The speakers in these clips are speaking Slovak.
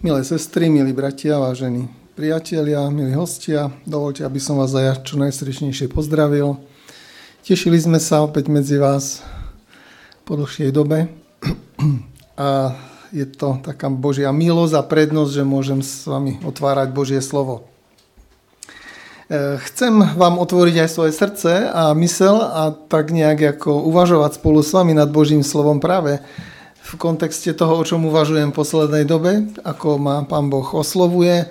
Milé sestry, milí bratia, vážení priatelia, milí hostia, dovolte, aby som vás aj ja čo najsrdečnejšie pozdravil. Tešili sme sa opäť medzi vás po dlhšej dobe a je to taká Božia milosť a prednosť, že môžem s vami otvárať Božie slovo. E, chcem vám otvoriť aj svoje srdce a mysel a tak nejak ako uvažovať spolu s vami nad Božím slovom práve v kontexte toho, o čom uvažujem v poslednej dobe, ako ma Pán Boh oslovuje,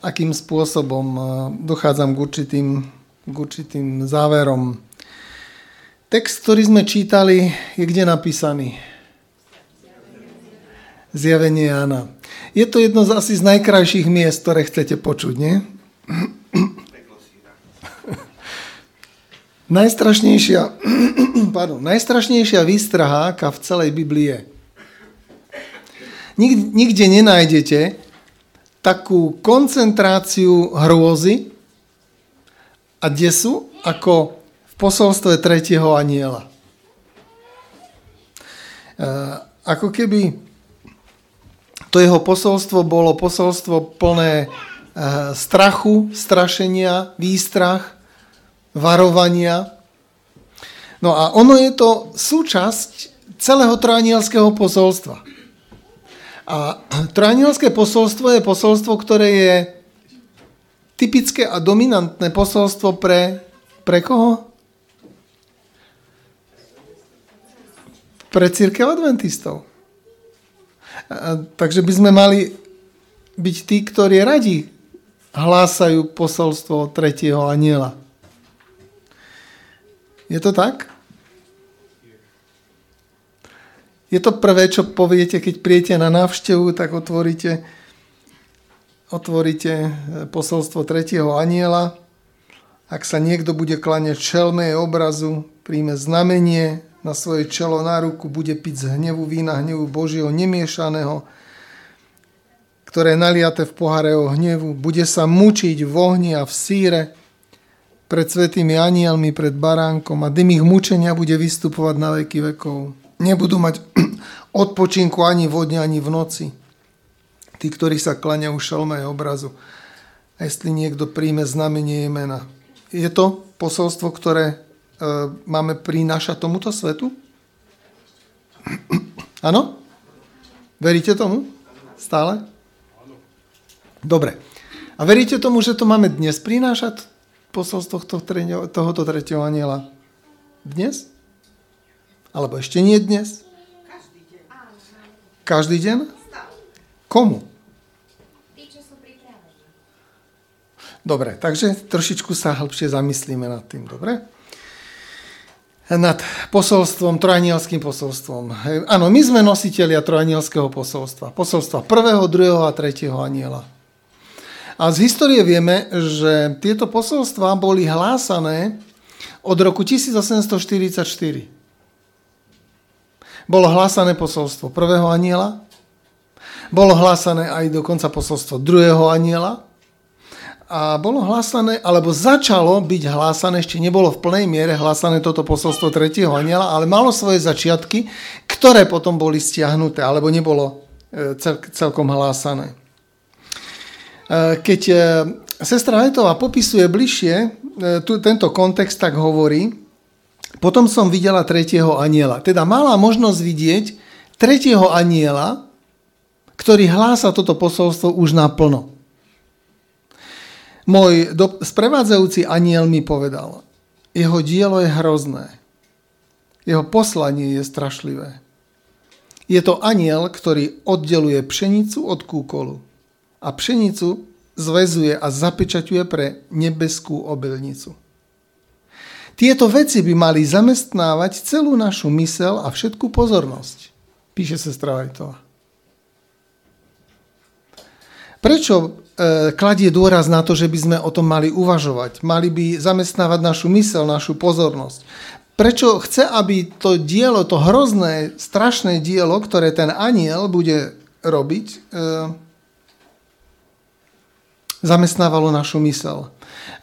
akým spôsobom e, dochádzam k určitým, k určitým záverom. Text, ktorý sme čítali, je kde napísaný? Zjavenie Jána. Je to jedno z asi z najkrajších miest, ktoré chcete počuť, nie? najstrašnejšia, pardon, najstrašnejšia výstraha, aká v celej Biblii je nikde nenájdete takú koncentráciu hrôzy a desu ako v posolstve tretieho aniela. E, ako keby to jeho posolstvo bolo posolstvo plné e, strachu, strašenia, výstrach, varovania. No a ono je to súčasť celého trojanielského posolstva. A trojanielské posolstvo je posolstvo, ktoré je typické a dominantné posolstvo pre, pre koho? Pre církev adventistov. A, takže by sme mali byť tí, ktorí radi hlásajú posolstvo tretieho aniela. Je to tak? Je to prvé, čo poviete, keď prijete na návštevu, tak otvoríte, otvoríte e, posolstvo tretieho aniela. Ak sa niekto bude klaňať čelme obrazu, príjme znamenie na svoje čelo, na ruku, bude piť z hnevu vína, hnevu Božieho nemiešaného, ktoré naliate v pohare o hnevu, bude sa mučiť v ohni a v síre pred svetými anielmi, pred baránkom a dym ich mučenia bude vystupovať na veky vekov nebudú mať odpočinku ani vodne, ani v noci. Tí, ktorí sa klaňajú šelme obrazu. A jestli niekto príjme znamenie mena. Je to posolstvo, ktoré e, máme prinášať tomuto svetu? Áno? Veríte tomu? Stále? Dobre. A veríte tomu, že to máme dnes prinášať posolstvo tohoto tretieho aniela? Dnes? Alebo ešte nie dnes? Každý deň. Komu? Dobre, takže trošičku sa hĺbšie zamyslíme nad tým, dobre? Nad posolstvom, trojanielským posolstvom. Áno, my sme nositeľia trojanielského posolstva. Posolstva prvého, druhého a tretieho aniela. A z histórie vieme, že tieto posolstva boli hlásané od roku 1844. Bolo hlásané posolstvo prvého aniela, bolo hlásané aj dokonca posolstvo druhého aniela a bolo hlásané, alebo začalo byť hlásané, ešte nebolo v plnej miere hlásané toto posolstvo tretieho aniela, ale malo svoje začiatky, ktoré potom boli stiahnuté, alebo nebolo e, cel, celkom hlásané. E, keď e, sestra Letová popisuje bližšie tento kontext, tak hovorí, potom som videla tretieho aniela. Teda mala možnosť vidieť tretieho aniela, ktorý hlása toto posolstvo už naplno. Môj do, sprevádzajúci aniel mi povedal, jeho dielo je hrozné. Jeho poslanie je strašlivé. Je to aniel, ktorý oddeluje pšenicu od kúkolu a pšenicu zvezuje a zapečaťuje pre nebeskú obelnicu. Tieto veci by mali zamestnávať celú našu mysel a všetku pozornosť, píše sestra Vajtová. Prečo e, kladie dôraz na to, že by sme o tom mali uvažovať? Mali by zamestnávať našu mysel, našu pozornosť. Prečo chce, aby to dielo, to hrozné, strašné dielo, ktoré ten aniel bude robiť, e, zamestnávalo našu mysel?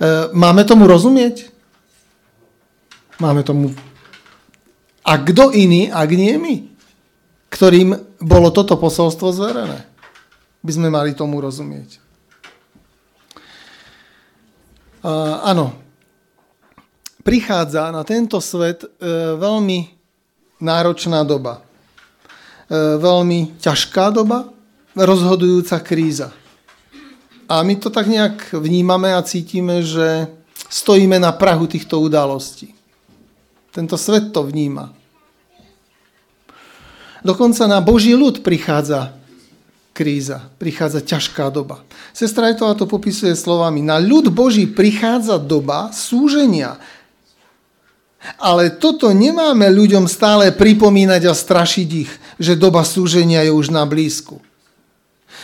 E, máme tomu rozumieť? Máme tomu... A kto iný, ak nie my, ktorým bolo toto posolstvo zverené? by sme mali tomu rozumieť. Uh, áno, prichádza na tento svet uh, veľmi náročná doba. Uh, veľmi ťažká doba, rozhodujúca kríza. A my to tak nejak vnímame a cítime, že stojíme na prahu týchto udalostí. Tento svet to vníma. Dokonca na Boží ľud prichádza kríza, prichádza ťažká doba. Sestra Etová to popisuje slovami. Na ľud Boží prichádza doba súženia. Ale toto nemáme ľuďom stále pripomínať a strašiť ich, že doba súženia je už na blízku.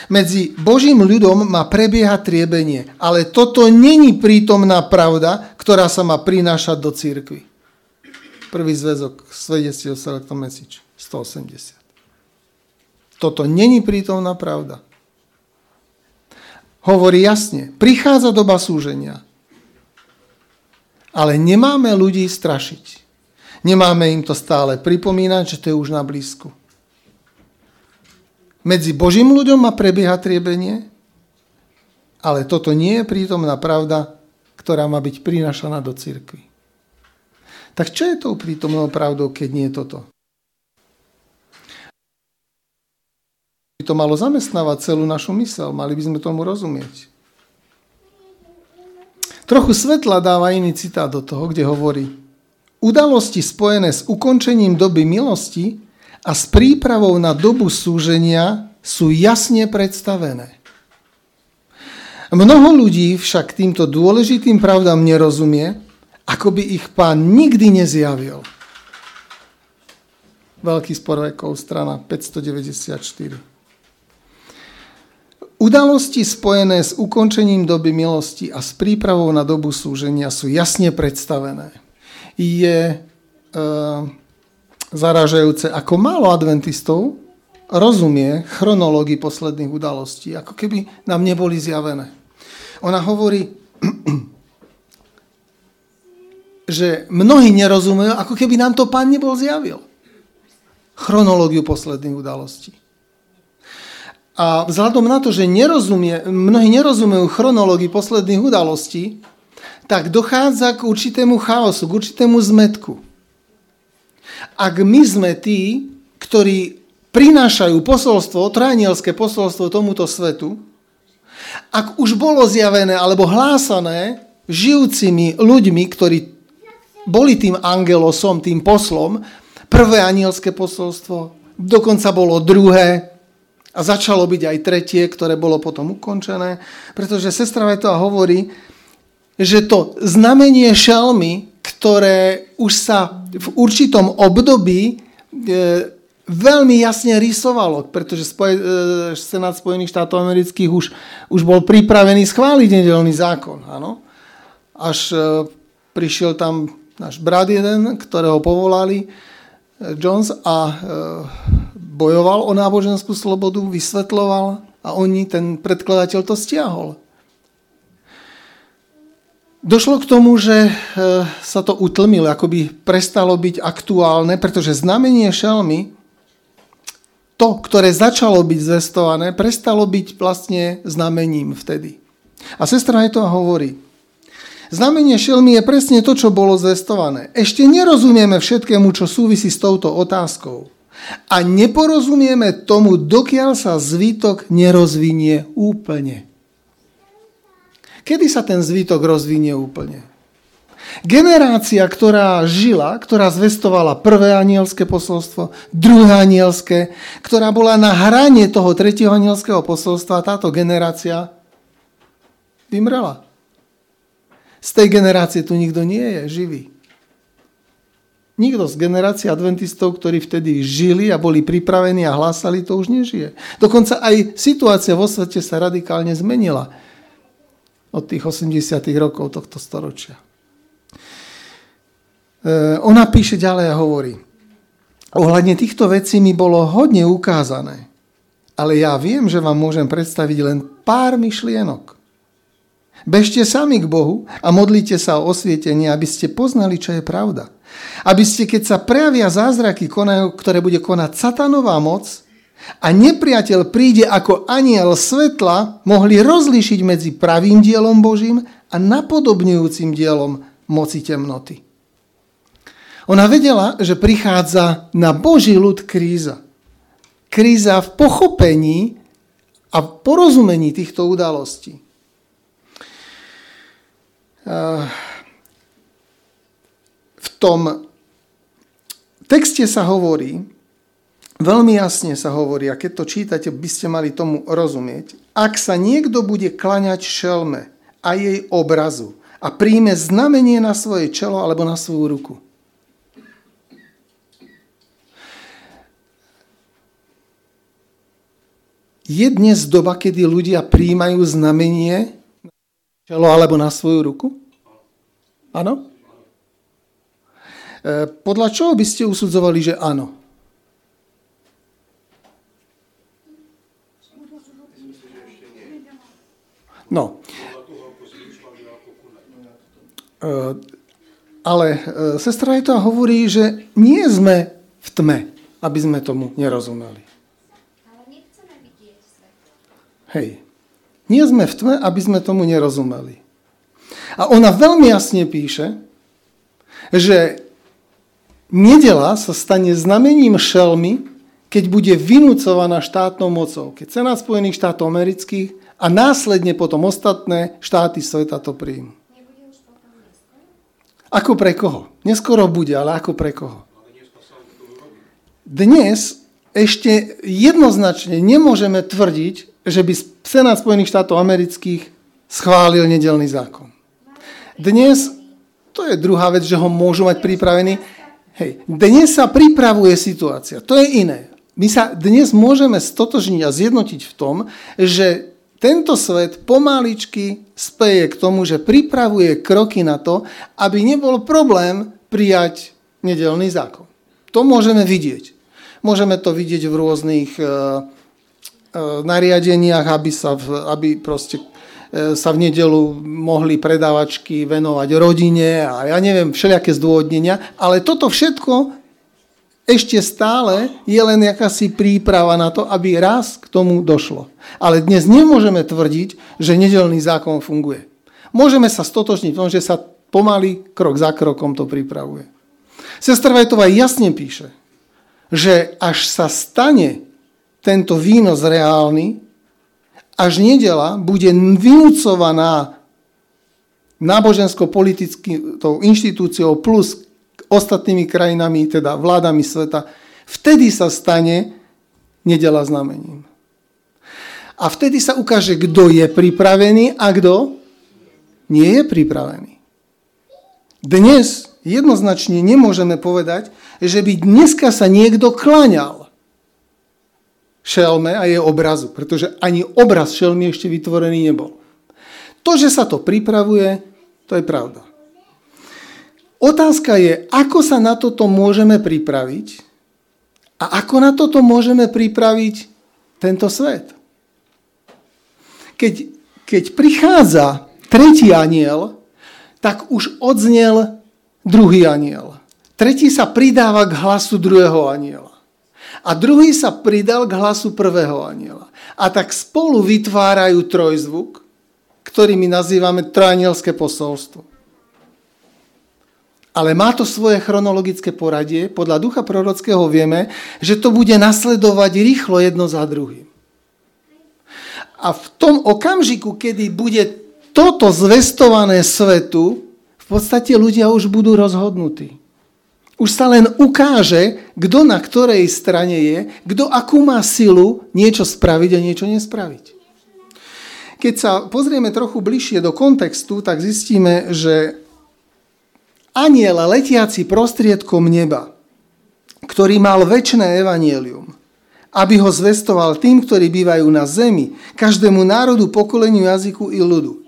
Medzi Božím ľudom má prebiehať triebenie, ale toto není prítomná pravda, ktorá sa má prinášať do církvy. Prvý zväzok svedectiev Selectom Message 180. Toto není prítomná pravda. Hovorí jasne, prichádza doba súženia. Ale nemáme ľudí strašiť. Nemáme im to stále pripomínať, že to je už na blízku. Medzi Božím ľuďom má prebieha triebenie, ale toto nie je prítomná pravda, ktorá má byť prinašaná do cirkvi. Tak čo je tou prítomnou pravdou, keď nie je toto? by to malo zamestnávať celú našu mysel. Mali by sme tomu rozumieť. Trochu svetla dáva iný citát do toho, kde hovorí Udalosti spojené s ukončením doby milosti a s prípravou na dobu súženia sú jasne predstavené. Mnoho ľudí však týmto dôležitým pravdám nerozumie, ako by ich pán nikdy nezjavil. Veľký spor vekov, strana 594. Udalosti spojené s ukončením doby milosti a s prípravou na dobu súženia sú jasne predstavené. Je e, zaražajúce, ako málo adventistov rozumie chronológii posledných udalostí, ako keby nám neboli zjavené. Ona hovorí, že mnohí nerozumejú, ako keby nám to pán nebol zjavil. Chronológiu posledných udalostí. A vzhľadom na to, že nerozumie, mnohí nerozumejú chronológii posledných udalostí, tak dochádza k určitému chaosu, k určitému zmetku. Ak my sme tí, ktorí prinášajú posolstvo, trajnielské posolstvo tomuto svetu, ak už bolo zjavené alebo hlásané žijúcimi ľuďmi, ktorí boli tým angelosom, tým poslom, prvé anielské posolstvo, dokonca bolo druhé, a začalo byť aj tretie, ktoré bolo potom ukončené, pretože sestra Vetová hovorí, že to znamenie šelmy, ktoré už sa v určitom období e, veľmi jasne rysovalo, pretože Spoje, e, Senát Spojených štátov amerických už, už bol pripravený schváliť nedelný zákon. Áno? Až e, prišiel tam náš brat jeden, ktorého povolali, e, Jones, a e, bojoval o náboženskú slobodu, vysvetloval a oni, ten predkladateľ to stiahol. Došlo k tomu, že e, sa to utlmilo, by prestalo byť aktuálne, pretože znamenie šelmy, to, ktoré začalo byť zvestované, prestalo byť vlastne znamením vtedy. A sestra aj to hovorí. Znamenie šelmy je presne to, čo bolo zvestované. Ešte nerozumieme všetkému, čo súvisí s touto otázkou a neporozumieme tomu, dokiaľ sa zvítok nerozvinie úplne. Kedy sa ten zvítok rozvinie úplne? Generácia, ktorá žila, ktorá zvestovala prvé anielské posolstvo, druhé anielské, ktorá bola na hrane toho tretieho anielského posolstva, táto generácia vymrela. Z tej generácie tu nikto nie je živý. Nikto z generácie adventistov, ktorí vtedy žili a boli pripravení a hlásali, to už nežije. Dokonca aj situácia vo svete sa radikálne zmenila od tých 80. rokov tohto storočia. E, ona píše ďalej a hovorí, ohľadne týchto vecí mi bolo hodne ukázané, ale ja viem, že vám môžem predstaviť len pár myšlienok. Bežte sami k Bohu a modlite sa o osvietenie, aby ste poznali, čo je pravda. Aby ste, keď sa prejavia zázraky, konajú, ktoré bude konať satanová moc, a nepriateľ príde ako aniel svetla, mohli rozlíšiť medzi pravým dielom Božím a napodobňujúcim dielom moci temnoty. Ona vedela, že prichádza na Boží ľud kríza. Kríza v pochopení a porozumení týchto udalostí. V tom texte sa hovorí, veľmi jasne sa hovorí, a keď to čítate, by ste mali tomu rozumieť, ak sa niekto bude klaňať šelme a jej obrazu a príjme znamenie na svoje čelo alebo na svoju ruku. Je dnes doba, kedy ľudia príjmajú znamenie čelo alebo na svoju ruku? Áno? E, podľa čoho by ste usudzovali, že áno? No. E, ale e, sestra Jeta hovorí, že nie sme v tme, aby sme tomu nerozumeli. Hej. Nie sme v tme, aby sme tomu nerozumeli. A ona veľmi jasne píše, že nedela sa stane znamením šelmy, keď bude vynúcovaná štátnou mocou. Keď Senát Spojených štátov amerických a následne potom ostatné štáty sveta to príjmu. Ako pre koho? Neskoro bude, ale ako pre koho? Dnes ešte jednoznačne nemôžeme tvrdiť, že by Senát Spojených štátov amerických schválil nedelný zákon. Dnes, to je druhá vec, že ho môžu mať pripravený. Hej, dnes sa pripravuje situácia, to je iné. My sa dnes môžeme stotožniť a zjednotiť v tom, že tento svet pomaličky speje k tomu, že pripravuje kroky na to, aby nebol problém prijať nedelný zákon. To môžeme vidieť. Môžeme to vidieť v rôznych uh, nariadeniach, aby, sa v, aby proste e, sa v nedelu mohli predávačky venovať rodine a ja neviem, všelijaké zdôvodnenia, ale toto všetko ešte stále je len jakási príprava na to, aby raz k tomu došlo. Ale dnes nemôžeme tvrdiť, že nedelný zákon funguje. Môžeme sa stotočniť v tom, že sa pomaly, krok za krokom to pripravuje. Sestra Vajtová jasne píše, že až sa stane tento výnos reálny, až nedela bude vynúcovaná nábožensko-politickou inštitúciou plus ostatnými krajinami, teda vládami sveta, vtedy sa stane nedela znamením. A vtedy sa ukáže, kto je pripravený a kto nie je pripravený. Dnes jednoznačne nemôžeme povedať, že by dneska sa niekto klaňal šelme a jej obrazu, pretože ani obraz šelmy ešte vytvorený nebol. To, že sa to pripravuje, to je pravda. Otázka je, ako sa na toto môžeme pripraviť a ako na toto môžeme pripraviť tento svet. Keď, keď prichádza tretí aniel, tak už odznel druhý aniel. Tretí sa pridáva k hlasu druhého aniela. A druhý sa pridal k hlasu prvého aniela. A tak spolu vytvárajú trojzvuk, ktorý my nazývame trojanielské posolstvo. Ale má to svoje chronologické poradie. Podľa ducha prorockého vieme, že to bude nasledovať rýchlo jedno za druhým. A v tom okamžiku, kedy bude toto zvestované svetu, v podstate ľudia už budú rozhodnutí. Už sa len ukáže, kto na ktorej strane je, kto akú má silu niečo spraviť a niečo nespraviť. Keď sa pozrieme trochu bližšie do kontextu, tak zistíme, že aniel letiaci prostriedkom neba, ktorý mal väčšné evanielium, aby ho zvestoval tým, ktorí bývajú na zemi, každému národu, pokoleniu, jazyku i ľudu.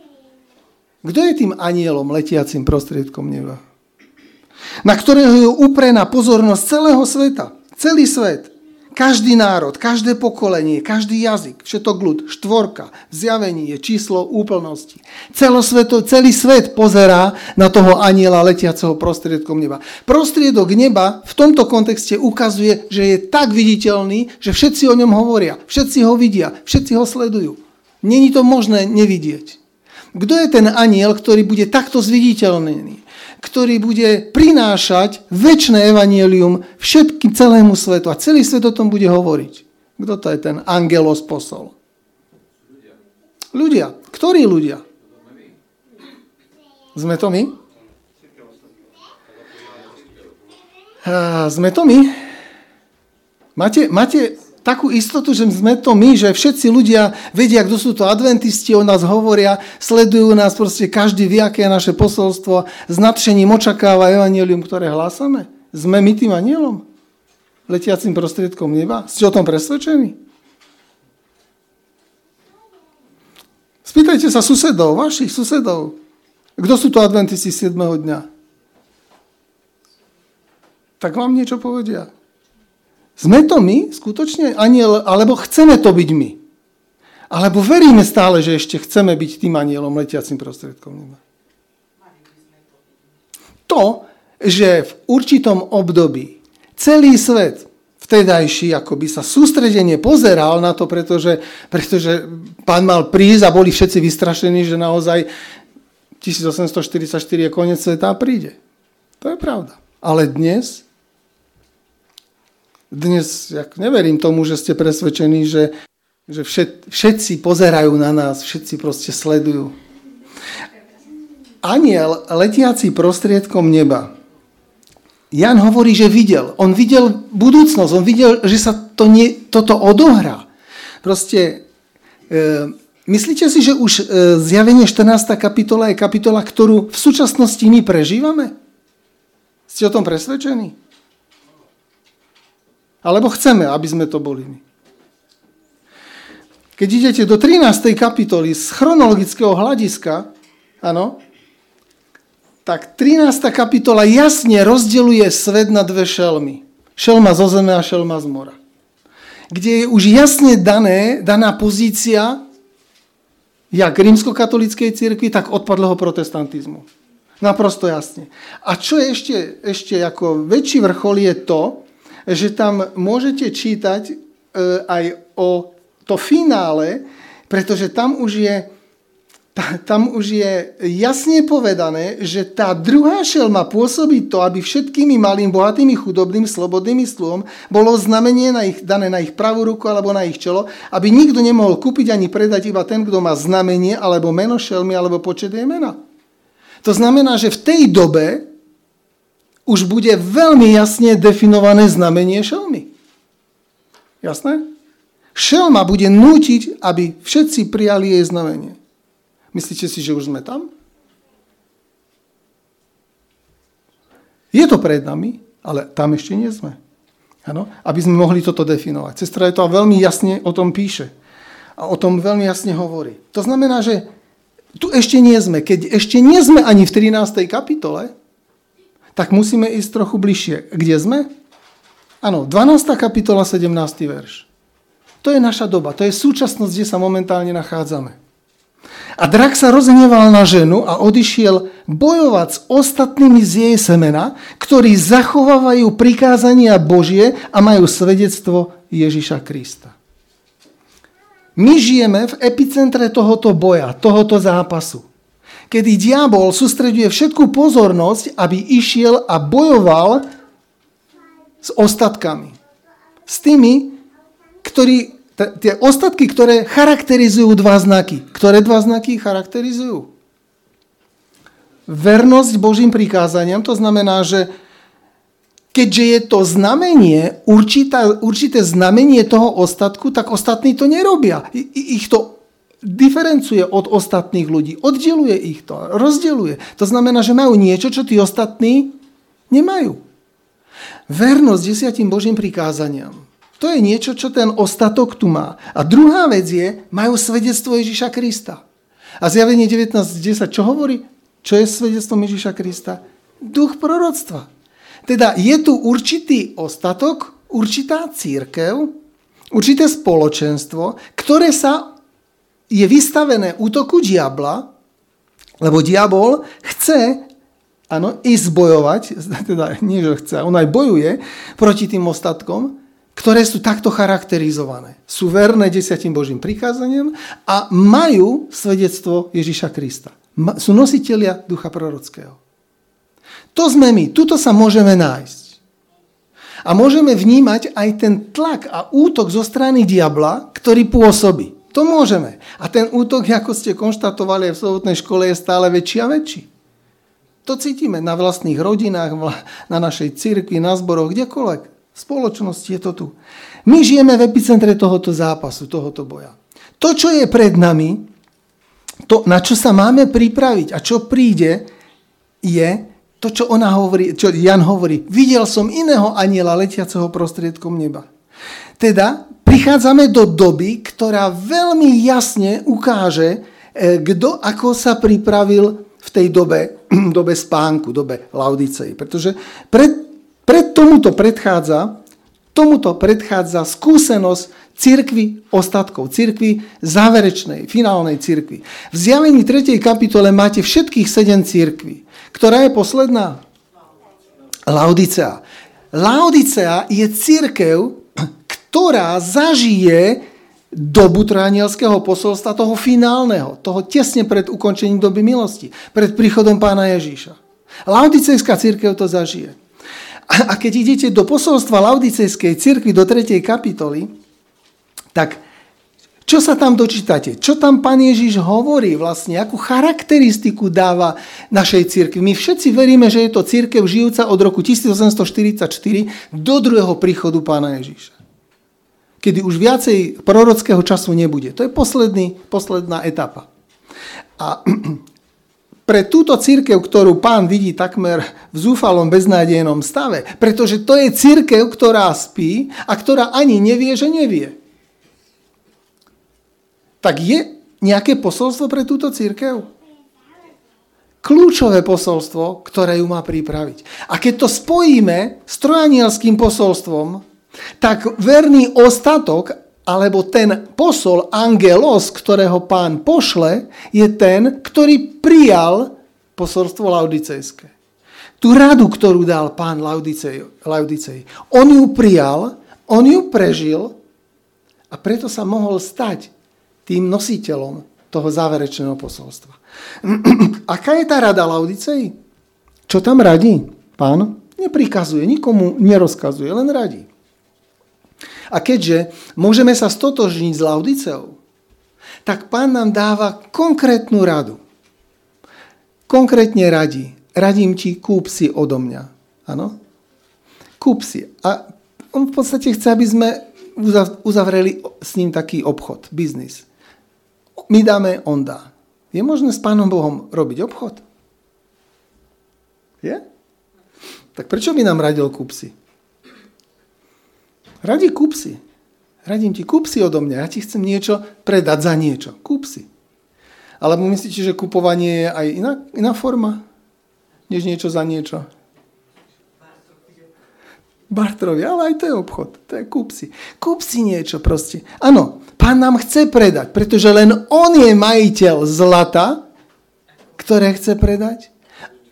Kto je tým anielom letiacim prostriedkom neba? Na ktorého je uprená pozornosť celého sveta. Celý svet. Každý národ, každé pokolenie, každý jazyk, všetok ľud, štvorka, v zjavení je číslo úplnosti. Celosveto, celý svet pozerá na toho aniela letiaceho prostriedkom neba. Prostriedok neba v tomto kontexte ukazuje, že je tak viditeľný, že všetci o ňom hovoria, všetci ho vidia, všetci ho sledujú. Není to možné nevidieť. Kto je ten aniel, ktorý bude takto zviditeľnený? Ktorý bude prinášať väčšie evanielium všetkým celému svetu. A celý svet o tom bude hovoriť. Kto to je ten angelos posol? Ľudia. Ľudia. Ktorí ľudia? Sme to my? Sme to my? Máte, máte takú istotu, že sme to my, že všetci ľudia vedia, kto sú to adventisti, o nás hovoria, sledujú nás, proste každý vie, aké je naše posolstvo, s nadšením očakáva evanelium, ktoré hlásame. Sme my tým anielom? Letiacim prostriedkom neba? Ste o tom presvedčení? Spýtajte sa susedov, vašich susedov. Kto sú to adventisti 7. dňa? Tak vám niečo povedia. Sme to my, skutočne, aniel, alebo chceme to byť my? Alebo veríme stále, že ešte chceme byť tým anielom letiacim prostriedkom neba? To, že v určitom období celý svet vtedajší akoby sa sústredenie pozeral na to, pretože, pretože pán mal prísť a boli všetci vystrašení, že naozaj 1844 je koniec sveta a príde. To je pravda. Ale dnes dnes jak neverím tomu, že ste presvedčení, že, že všet, všetci pozerajú na nás, všetci proste sledujú. Aniel letiaci prostriedkom neba. Jan hovorí, že videl. On videl budúcnosť, on videl, že sa to nie, toto odohrá. Proste, e, myslíte si, že už e, zjavenie 14. kapitola je kapitola, ktorú v súčasnosti my prežívame? Ste o tom presvedčení? Alebo chceme, aby sme to boli my. Keď idete do 13. kapitoly z chronologického hľadiska, áno, tak 13. kapitola jasne rozdeluje svet na dve šelmy. Šelma zo zeme a šelma z mora. Kde je už jasne dané, daná pozícia jak rímskokatolíckej cirkvi, tak odpadlého protestantizmu. Naprosto jasne. A čo je ešte, ešte ako väčší vrchol je to, že tam môžete čítať e, aj o to finále, pretože tam už je tam už je jasne povedané, že tá druhá šelma pôsobí to, aby všetkými malým, bohatými, chudobným, slobodným sluhom bolo znamenie na ich, dané na ich pravú ruku alebo na ich čelo, aby nikto nemohol kúpiť ani predať iba ten, kto má znamenie alebo meno šelmy alebo počet jej mena. To znamená, že v tej dobe už bude veľmi jasne definované znamenie šelmy. Jasné? Šelma bude nútiť, aby všetci prijali jej znamenie. Myslíte si, že už sme tam? Je to pred nami, ale tam ešte nie sme. Ano? Aby sme mohli toto definovať. Sestra je to veľmi jasne o tom píše. A o tom veľmi jasne hovorí. To znamená, že tu ešte nie sme. Keď ešte nie sme ani v 13. kapitole, tak musíme ísť trochu bližšie. Kde sme? Áno, 12. kapitola, 17. verš. To je naša doba, to je súčasnosť, kde sa momentálne nachádzame. A drak sa rozhneval na ženu a odišiel bojovať s ostatnými z jej semena, ktorí zachovávajú prikázania Božie a majú svedectvo Ježiša Krista. My žijeme v epicentre tohoto boja, tohoto zápasu kedy diabol sústreduje všetku pozornosť, aby išiel a bojoval s ostatkami. S tými, ktorí, tie ostatky, ktoré charakterizujú dva znaky. Ktoré dva znaky charakterizujú? Vernosť Božím prikázaniam, to znamená, že keďže je to znamenie, určité, určité znamenie toho ostatku, tak ostatní to nerobia. I, ich to diferencuje od ostatných ľudí, oddeluje ich to, rozdeluje. To znamená, že majú niečo, čo tí ostatní nemajú. Vernosť desiatim Božím prikázaniam. To je niečo, čo ten ostatok tu má. A druhá vec je, majú svedectvo Ježiša Krista. A zjavenie 19.10 čo hovorí? Čo je svedectvom Ježiša Krista? Duch proroctva. Teda je tu určitý ostatok, určitá církev, určité spoločenstvo, ktoré sa je vystavené útoku diabla, lebo diabol chce ano, ísť bojovať, teda nie, že chce, on aj bojuje proti tým ostatkom, ktoré sú takto charakterizované. Sú verné desiatim Božím prikázaniam a majú svedectvo Ježiša Krista. Sú nositelia ducha prorockého. To sme my. Tuto sa môžeme nájsť. A môžeme vnímať aj ten tlak a útok zo strany diabla, ktorý pôsobí. To môžeme. A ten útok, ako ste konštatovali v slovotnej škole, je stále väčší a väčší. To cítime na vlastných rodinách, na našej cirkvi, na zboroch, kdekoľvek. V spoločnosti je to tu. My žijeme v epicentre tohoto zápasu, tohoto boja. To, čo je pred nami, to, na čo sa máme pripraviť a čo príde, je to, čo ona hovorí, čo Jan hovorí, videl som iného aniela letiaceho prostriedkom neba. Teda prichádzame do doby, ktorá veľmi jasne ukáže, e, kto ako sa pripravil v tej dobe, dobe spánku, dobe Laudicei. Pretože pred, pred tomuto predchádza, tomuto predchádza skúsenosť cirkvi ostatkov, cirkvi záverečnej, finálnej cirkvi. V zjavení 3. kapitole máte všetkých sedem cirkví. Ktorá je posledná? Laodicea. Laodicea je církev, ktorá zažije dobu trojanielského posolstva, toho finálneho, toho tesne pred ukončením doby milosti, pred príchodom pána Ježíša. Laodicejská církev to zažije. A keď idete do posolstva Laodicejskej církvy do 3. kapitoly, tak čo sa tam dočítate? Čo tam pán Ježiš hovorí vlastne? Akú charakteristiku dáva našej církvi? My všetci veríme, že je to církev žijúca od roku 1844 do druhého príchodu pána Ježiša. Kedy už viacej prorockého času nebude. To je posledný, posledná etapa. A pre túto církev, ktorú pán vidí takmer v zúfalom beznádejnom stave, pretože to je církev, ktorá spí a ktorá ani nevie, že nevie tak je nejaké posolstvo pre túto církev? Kľúčové posolstvo, ktoré ju má pripraviť. A keď to spojíme s trojanielským posolstvom, tak verný ostatok, alebo ten posol angelos, ktorého pán pošle, je ten, ktorý prijal posolstvo laudicejské. Tú radu, ktorú dal pán Laudicej, Laudicej. On ju prijal, on ju prežil a preto sa mohol stať tým nositeľom toho záverečného posolstva. Aká je tá rada Laudicei? Čo tam radí? Pán neprikazuje, nikomu nerozkazuje, len radí. A keďže môžeme sa stotožniť s Laudiceou, tak pán nám dáva konkrétnu radu. Konkrétne radí. Radím ti, kúp si odo mňa. Áno? Kúp si. A on v podstate chce, aby sme uzavreli s ním taký obchod, biznis my dáme, on dá. Je možné s Pánom Bohom robiť obchod? Je? Tak prečo by nám radil kúpsi? Radí kúpsi. Radím ti, kúp si odo mňa, ja ti chcem niečo predať za niečo. Kúp si. Alebo myslíte, že kupovanie je aj iná, iná forma, než niečo za niečo? Bartrovi, ale aj to je obchod. To je kúp si. Kúp si niečo proste. Áno, pán nám chce predať, pretože len on je majiteľ zlata, ktoré chce predať.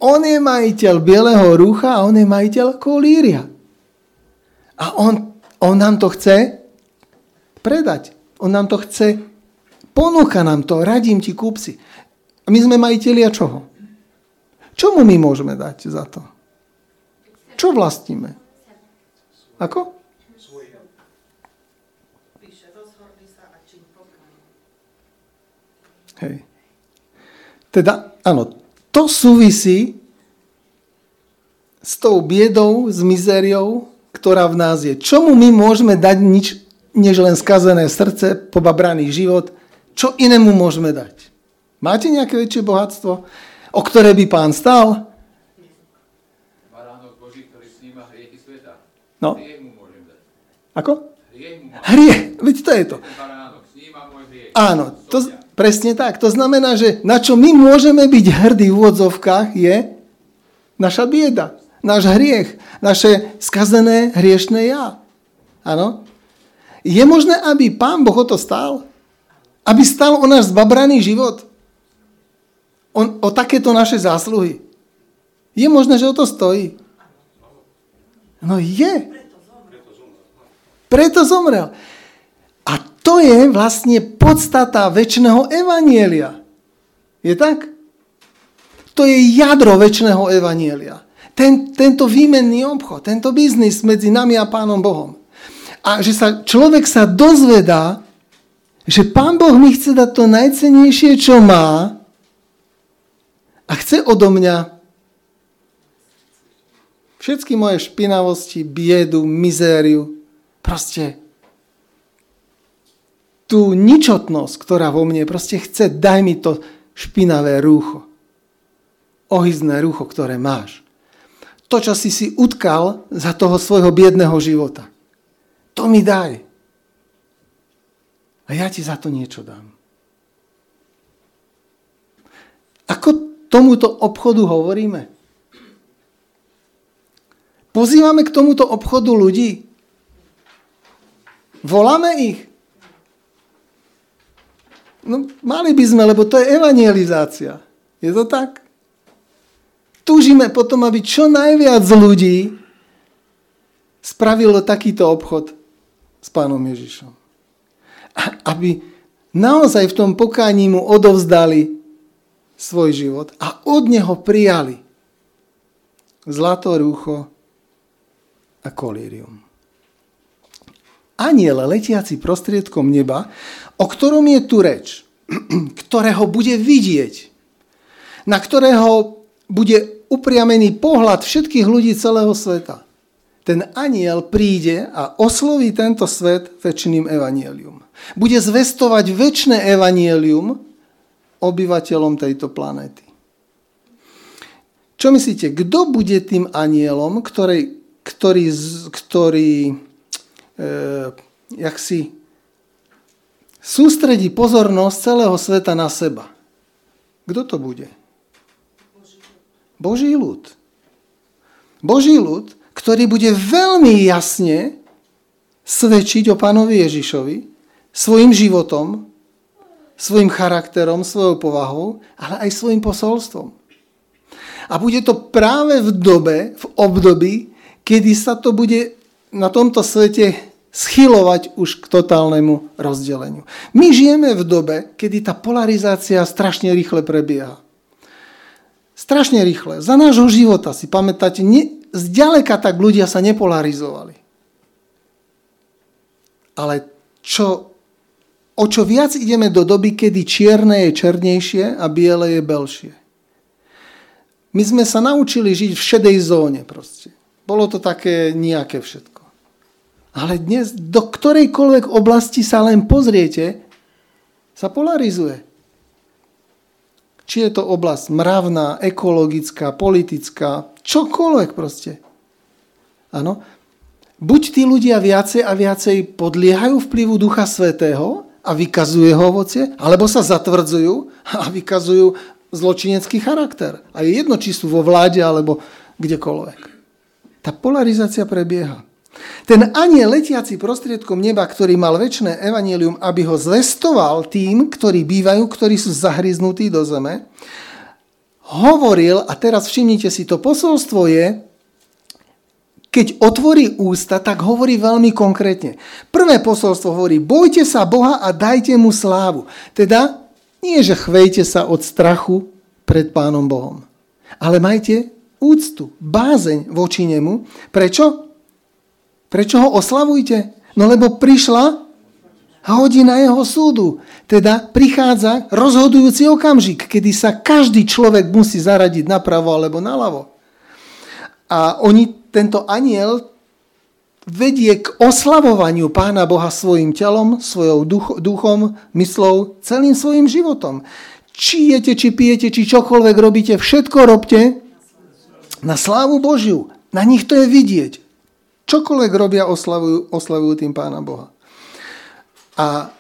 On je majiteľ bieleho rúcha a on je majiteľ kolíria. A on, on nám to chce predať. On nám to chce, ponúka nám to, radím ti, kúp. A my sme majiteľia čoho? Čomu my môžeme dať za to? Čo vlastníme? Ako? Hej. Teda, áno, to súvisí s tou biedou, s mizériou, ktorá v nás je. Čomu my môžeme dať nič, než len skazené srdce, pobabraný život? Čo inému môžeme dať? Máte nejaké väčšie bohatstvo, o ktoré by pán stal? No. Ako? Hriech. Veď to je to. Áno, to, presne tak. To znamená, že na čo my môžeme byť hrdí v úvodzovkách je naša bieda, náš hriech, naše skazené hriešné ja. Áno? Je možné, aby pán Boh o to stál? Aby stal o náš zbabraný život? On, o takéto naše zásluhy? Je možné, že o to stojí? No je. Preto zomrel. A to je vlastne podstata väčšného evanielia. Je tak? To je jadro väčšného evanielia. Ten, tento výmenný obchod, tento biznis medzi nami a Pánom Bohom. A že sa človek sa dozvedá, že Pán Boh mi chce dať to najcenejšie, čo má a chce odo mňa všetky moje špinavosti, biedu, mizériu, proste tú ničotnosť, ktorá vo mne proste chce, daj mi to špinavé rúcho ohyzné rucho, ktoré máš. To, čo si si utkal za toho svojho biedného života. To mi daj. A ja ti za to niečo dám. Ako tomuto obchodu hovoríme? Pozývame k tomuto obchodu ľudí. Voláme ich. No, mali by sme, lebo to je evangelizácia. Je to tak? Túžime potom, aby čo najviac ľudí spravilo takýto obchod s pánom Ježišom. Aby naozaj v tom pokáni mu odovzdali svoj život a od neho prijali zlato rúcho a kolírium. Aniel letiaci prostriedkom neba, o ktorom je tu reč, ktorého bude vidieť, na ktorého bude upriamený pohľad všetkých ľudí celého sveta. Ten aniel príde a osloví tento svet väčšným evanielium. Bude zvestovať väčšie evanielium obyvateľom tejto planéty. Čo myslíte, kto bude tým anielom, ktorý, ktorý, ktorý e, jak si sústredí pozornosť celého sveta na seba? Kto to bude? Boží ľud. Boží ľud, ktorý bude veľmi jasne svedčiť o pánovi Ježišovi svojim životom, svojim charakterom, svojou povahou, ale aj svojim posolstvom. A bude to práve v dobe, v období, kedy sa to bude na tomto svete schylovať už k totálnemu rozdeleniu. My žijeme v dobe, kedy tá polarizácia strašne rýchle prebieha. Strašne rýchle. Za nášho života si pamätáte, ne, zďaleka tak ľudia sa nepolarizovali. Ale čo, o čo viac ideme do doby, kedy čierne je černejšie a biele je belšie. My sme sa naučili žiť v šedej zóne proste. Bolo to také nejaké všetko. Ale dnes do ktorejkoľvek oblasti sa len pozriete, sa polarizuje. Či je to oblasť mravná, ekologická, politická, čokoľvek proste. Áno. Buď tí ľudia viacej a viacej podliehajú vplyvu Ducha Svetého a vykazujú jeho ovocie, alebo sa zatvrdzujú a vykazujú zločinecký charakter. A je jedno, či sú vo vláde alebo kdekoľvek. Tá polarizácia prebieha. Ten aniel letiaci prostriedkom neba, ktorý mal väčšie evanílium, aby ho zvestoval tým, ktorí bývajú, ktorí sú zahryznutí do zeme, hovoril, a teraz všimnite si, to posolstvo je, keď otvorí ústa, tak hovorí veľmi konkrétne. Prvé posolstvo hovorí, bojte sa Boha a dajte mu slávu. Teda nie, že chvejte sa od strachu pred Pánom Bohom, ale majte úctu, bázeň voči nemu. Prečo? Prečo ho oslavujte? No lebo prišla hodina jeho súdu. Teda prichádza rozhodujúci okamžik, kedy sa každý človek musí zaradiť napravo alebo naľavo. A oni, tento aniel vedie k oslavovaniu Pána Boha svojim telom, svojou duch, duchom, myslou, celým svojim životom. Či jete, či pijete, či čokoľvek robíte, všetko robte na slávu Božiu. Na nich to je vidieť. Čokoľvek robia, oslavujú, oslavujú tým Pána Boha. A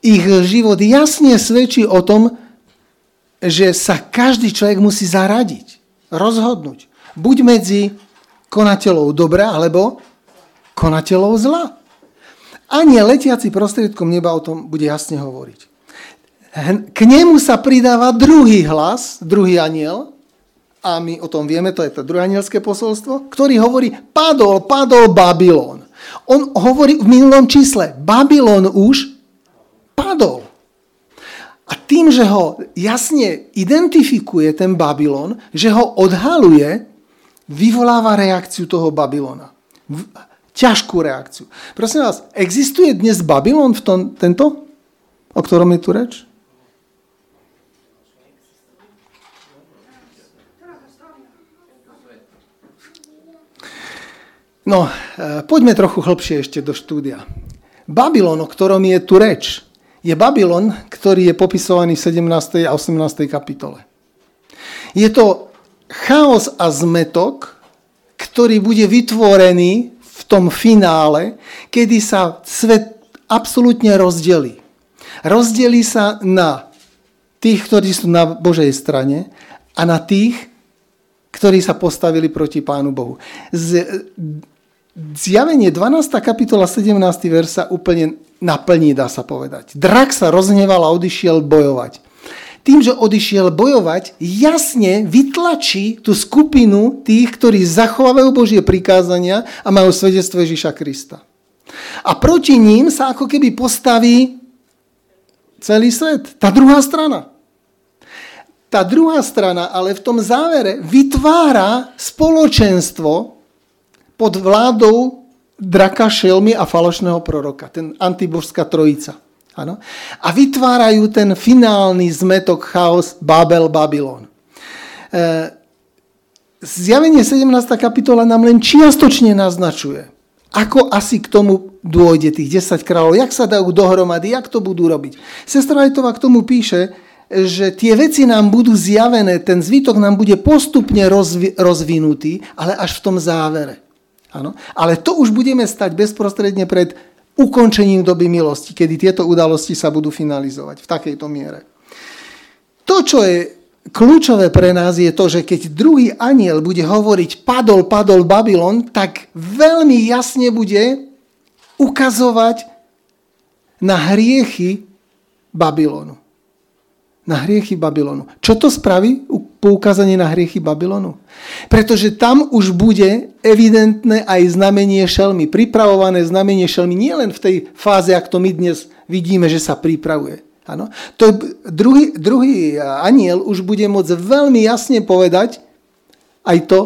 ich život jasne svedčí o tom, že sa každý človek musí zaradiť, rozhodnúť. Buď medzi konateľov dobra, alebo konateľov zla. Ani letiaci prostriedkom neba o tom bude jasne hovoriť. K nemu sa pridáva druhý hlas, druhý aniel, a my o tom vieme, to je to druhé anielské posolstvo, ktorý hovorí, padol, padol Babylon. On hovorí v minulom čísle, Babylon už padol. A tým, že ho jasne identifikuje ten Babylon, že ho odhaluje, vyvoláva reakciu toho Babylona. Ťažkú reakciu. Prosím vás, existuje dnes Babylon v tom, tento, o ktorom je tu reč? No, e, poďme trochu hlbšie ešte do štúdia. Babylon, o ktorom je tu reč, je Babylon, ktorý je popisovaný v 17. a 18. kapitole. Je to chaos a zmetok, ktorý bude vytvorený v tom finále, kedy sa svet absolútne rozdelí. Rozdelí sa na tých, ktorí sú na Božej strane a na tých, ktorí sa postavili proti Pánu Bohu. Z, Zjavenie 12. kapitola 17. versa úplne naplní, dá sa povedať. Drak sa rozhneval a odišiel bojovať. Tým, že odišiel bojovať, jasne vytlačí tú skupinu tých, ktorí zachovávajú Božie prikázania a majú svedectvo Ježiša Krista. A proti ním sa ako keby postaví celý svet. Tá druhá strana. Tá druhá strana ale v tom závere vytvára spoločenstvo, pod vládou draka, šelmy a falošného proroka. Ten antibožská trojica. Ano? A vytvárajú ten finálny zmetok, chaos, Babel, Babylon. E, zjavenie 17. kapitola nám len čiastočne naznačuje, ako asi k tomu dôjde tých 10 kráľov, jak sa dajú dohromady, jak to budú robiť. Sestra Rajtová k tomu píše, že tie veci nám budú zjavené, ten zvytok nám bude postupne rozvi- rozvinutý, ale až v tom závere. Áno? Ale to už budeme stať bezprostredne pred ukončením doby milosti, kedy tieto udalosti sa budú finalizovať v takejto miere. To, čo je kľúčové pre nás, je to, že keď druhý aniel bude hovoriť padol, padol Babylon, tak veľmi jasne bude ukazovať na hriechy Babylonu na hriechy Babylonu. Čo to spraví? Poukázanie na hriechy Babylonu. Pretože tam už bude evidentné aj znamenie šelmy. Pripravované znamenie šelmy nielen v tej fáze, ak to my dnes vidíme, že sa pripravuje. Ano? To druhý, druhý aniel už bude môcť veľmi jasne povedať aj to,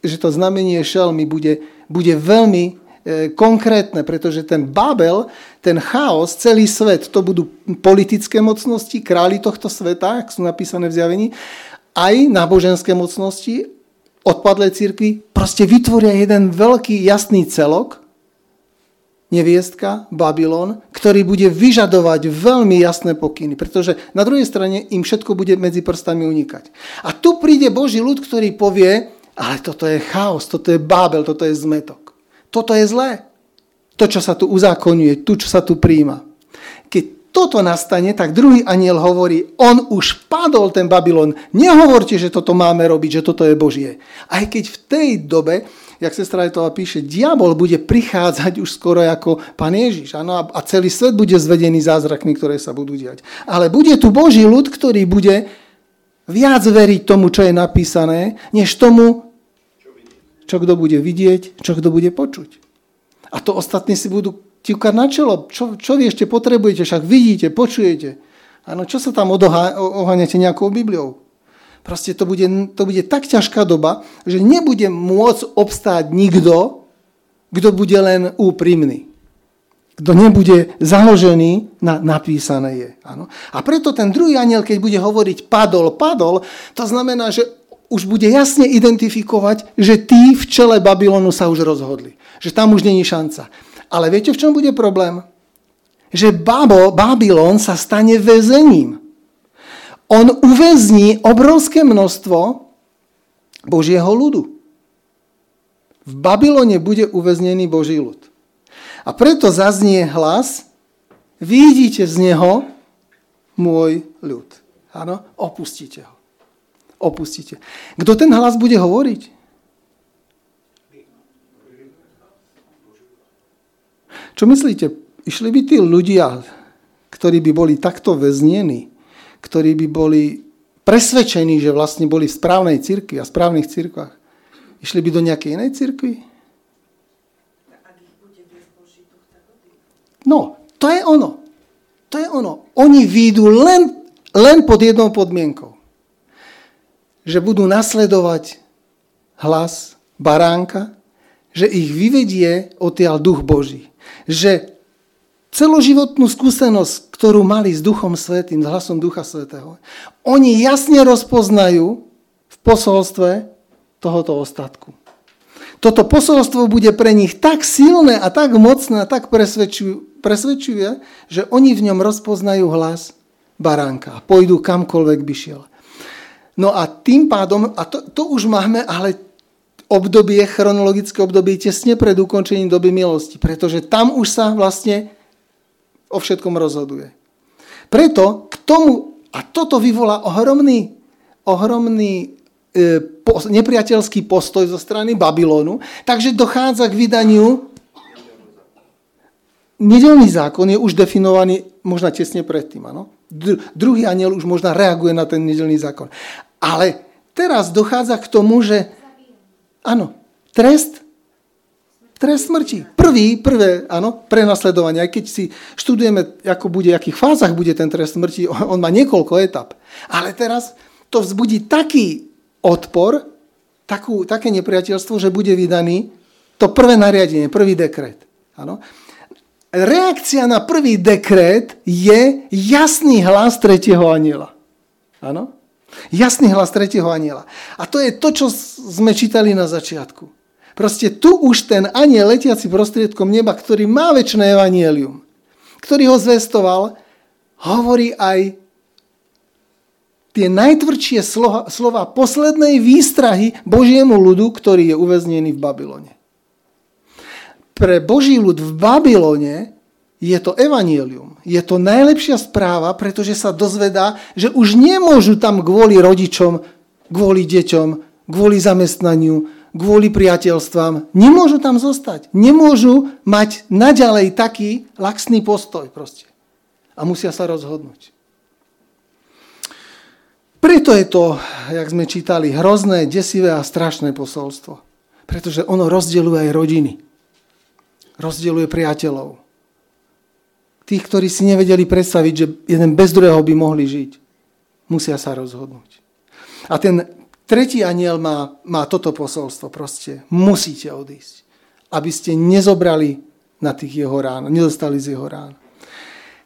že to znamenie šelmy bude, bude veľmi E, konkrétne, pretože ten Babel, ten chaos, celý svet, to budú politické mocnosti, králi tohto sveta, ak sú napísané v zjavení, aj náboženské mocnosti, odpadlé církvy, proste vytvoria jeden veľký jasný celok, neviestka, Babylon, ktorý bude vyžadovať veľmi jasné pokyny, pretože na druhej strane im všetko bude medzi prstami unikať. A tu príde Boží ľud, ktorý povie, ale toto je chaos, toto je Babel, toto je zmetok. Toto je zlé. To, čo sa tu uzákonuje, tu, čo sa tu príjma. Keď toto nastane, tak druhý aniel hovorí, on už padol ten Babylon. Nehovorte, že toto máme robiť, že toto je Božie. Aj keď v tej dobe, jak sestra Etová píše, diabol bude prichádzať už skoro ako pán Ježiš. Ano, a celý svet bude zvedený zázrakmi, ktoré sa budú diať. Ale bude tu Boží ľud, ktorý bude viac veriť tomu, čo je napísané, než tomu, čo kto bude vidieť, čo kto bude počuť. A to ostatní si budú tivkať na čelo. Čo, čo vy ešte potrebujete, však vidíte, počujete. Áno, čo sa tam oháňate nejakou Bibliou? Proste to bude, to bude tak ťažká doba, že nebude môcť obstáť nikto, kto bude len úprimný. Kto nebude založený na napísané je. Áno. A preto ten druhý aniel, keď bude hovoriť padol, padol, to znamená, že už bude jasne identifikovať, že tí v čele Babylonu sa už rozhodli. Že tam už není šanca. Ale viete, v čom bude problém? Že Babo, Babylon sa stane väzením. On uväzní obrovské množstvo Božieho ľudu. V Babylone bude uväznený Boží ľud. A preto zaznie hlas, vidíte z neho môj ľud. Áno, opustite ho opustíte. Kto ten hlas bude hovoriť? Čo myslíte? išli by tí ľudia, ktorí by boli takto väznení, ktorí by boli presvedčení, že vlastne boli v správnej cirkvi a správnych cirkvách, išli by do nejakej inej cirkvi? No, to je ono. To je ono. Oni výjdu len, len pod jednou podmienkou. Že budú nasledovať hlas baránka, že ich vyvedie odtiaľ duch Boží. Že celoživotnú skúsenosť, ktorú mali s Duchom Svetým, s hlasom Ducha Svetého, oni jasne rozpoznajú v posolstve tohoto ostatku. Toto posolstvo bude pre nich tak silné a tak mocné a tak presvedčivé, že oni v ňom rozpoznajú hlas baránka a pôjdu kamkoľvek by šiel. No a tým pádom, a to, to už máme, ale obdobie, chronologické obdobie tesne pred ukončením doby milosti, pretože tam už sa vlastne o všetkom rozhoduje. Preto k tomu, a toto vyvolá ohromný, ohromný e, po, nepriateľský postoj zo strany Babylonu, takže dochádza k vydaniu Nedelný zákon je už definovaný možno tesne predtým. Ano? Druhý aniel už možno reaguje na ten nedelný zákon. Ale teraz dochádza k tomu, že áno, trest Trest smrti. Prvý, prvé, áno, prenasledovanie. Aj keď si študujeme, ako bude, v akých fázach bude ten trest smrti, on má niekoľko etap. Ale teraz to vzbudí taký odpor, takú, také nepriateľstvo, že bude vydaný to prvé nariadenie, prvý dekret. Áno. Reakcia na prvý dekret je jasný hlas tretieho aniela. Áno? Jasný hlas tretieho aniela. A to je to, čo sme čítali na začiatku. Proste tu už ten aniel letiaci prostriedkom neba, ktorý má väčšie evanielium, ktorý ho zvestoval, hovorí aj tie najtvrdšie slova, slova poslednej výstrahy Božiemu ľudu, ktorý je uväznený v Babylone. Pre Boží ľud v Babylone je to evanielium. Je to najlepšia správa, pretože sa dozvedá, že už nemôžu tam kvôli rodičom, kvôli deťom, kvôli zamestnaniu, kvôli priateľstvám, nemôžu tam zostať. Nemôžu mať naďalej taký laxný postoj proste. A musia sa rozhodnúť. Preto je to, jak sme čítali, hrozné, desivé a strašné posolstvo. Pretože ono rozdeluje aj rodiny. Rozdeluje priateľov. Tých, ktorí si nevedeli predstaviť, že jeden bez druhého by mohli žiť. Musia sa rozhodnúť. A ten Tretí aniel má, má toto posolstvo proste. Musíte odísť. Aby ste nezobrali na tých jeho rán, nedostali z jeho rán.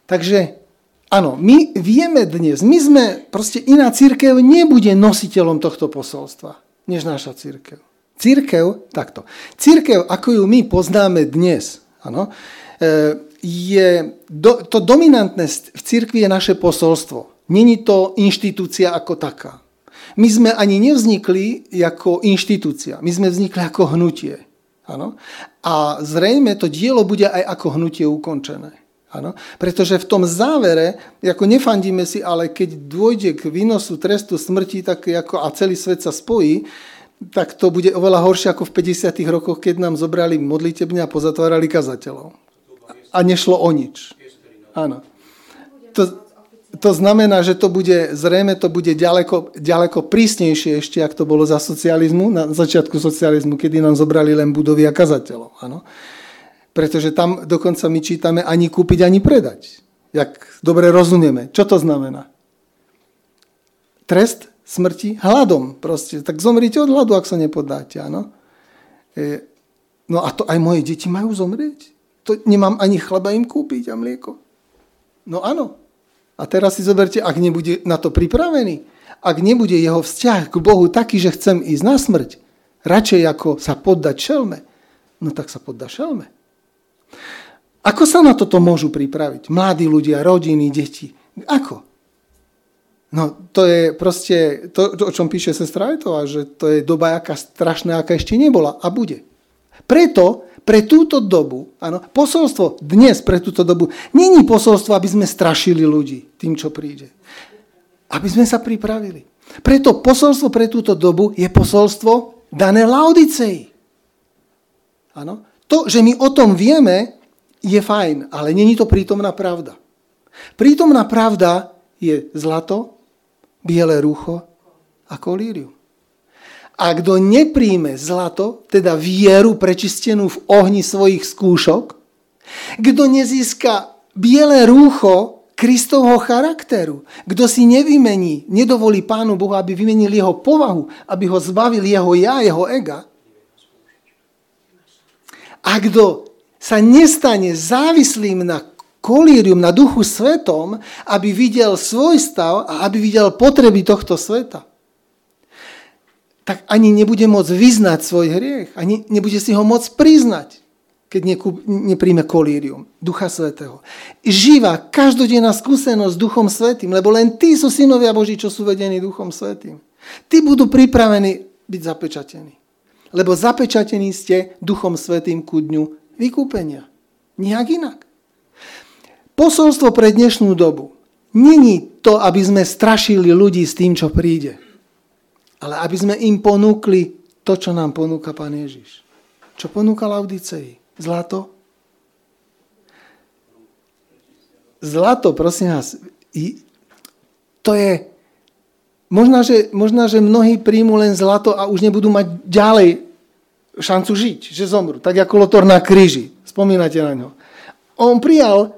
Takže áno, my vieme dnes, my sme, proste iná církev nebude nositeľom tohto posolstva, než naša církev. Církev, takto. Církev, ako ju my poznáme dnes, áno, e, je, do, to dominantné v církvi je naše posolstvo. Není to inštitúcia ako taká. My sme ani nevznikli ako inštitúcia, my sme vznikli ako hnutie. Ano? A zrejme to dielo bude aj ako hnutie ukončené. Ano? Pretože v tom závere, ako nefandíme si, ale keď dôjde k výnosu trestu smrti tak ako, a celý svet sa spojí, tak to bude oveľa horšie ako v 50. rokoch, keď nám zobrali modlitebne a pozatvárali kazateľov. A nešlo o nič. Áno. To, to znamená, že to bude, zrejme to bude ďaleko, ďaleko prísnejšie ešte, ak to bolo za socializmu, na začiatku socializmu, kedy nám zobrali len budovy a kazateľov. Ano? Pretože tam dokonca my čítame ani kúpiť, ani predať. Jak dobre rozumieme. Čo to znamená? Trest smrti hladom proste. Tak zomrite od hladu, ak sa nepodáte. Ano? E, no a to aj moje deti majú zomrieť? To nemám ani chleba im kúpiť a mlieko? No áno, a teraz si zoberte, ak nebude na to pripravený, ak nebude jeho vzťah k Bohu taký, že chcem ísť na smrť, radšej ako sa poddať šelme, no tak sa poddá šelme. Ako sa na toto môžu pripraviť? Mladí ľudia, rodiny, deti. Ako? No to je proste to, o čom píše sestra Ajtová, že to je doba aká strašná, aká ešte nebola a bude. Preto pre túto dobu, áno, posolstvo dnes pre túto dobu, není posolstvo, aby sme strašili ľudí tým, čo príde. Aby sme sa pripravili. Preto posolstvo pre túto dobu je posolstvo dané Laodicei. Áno? To, že my o tom vieme, je fajn, ale není to prítomná pravda. Prítomná pravda je zlato, biele rúcho a kolírium. A kto nepríjme zlato, teda vieru prečistenú v ohni svojich skúšok, kto nezíska biele rúcho Kristovho charakteru, kto si nevymení, nedovolí Pánu Bohu, aby vymenil jeho povahu, aby ho zbavil jeho ja, jeho ega, a kto sa nestane závislým na kolírium, na duchu svetom, aby videl svoj stav a aby videl potreby tohto sveta, tak ani nebude môcť vyznať svoj hriech, ani nebude si ho môcť priznať, keď nepríjme kolírium Ducha Svetého. Živá, každodenná skúsenosť s Duchom Svetým, lebo len tí sú synovia Boží, čo sú vedení Duchom Svetým. Tí budú pripravení byť zapečatení. Lebo zapečatení ste Duchom Svetým ku dňu vykúpenia. Nijak inak. Posolstvo pre dnešnú dobu není to, aby sme strašili ľudí s tým, čo príde ale aby sme im ponúkli to, čo nám ponúka Pán Ježiš. Čo ponúka Laudicei? Zlato? Zlato, prosím vás, to je... Možná že, možná, že mnohí príjmu len zlato a už nebudú mať ďalej šancu žiť, že zomru. Tak ako Lotor na kríži. Spomínate na ňo. On prijal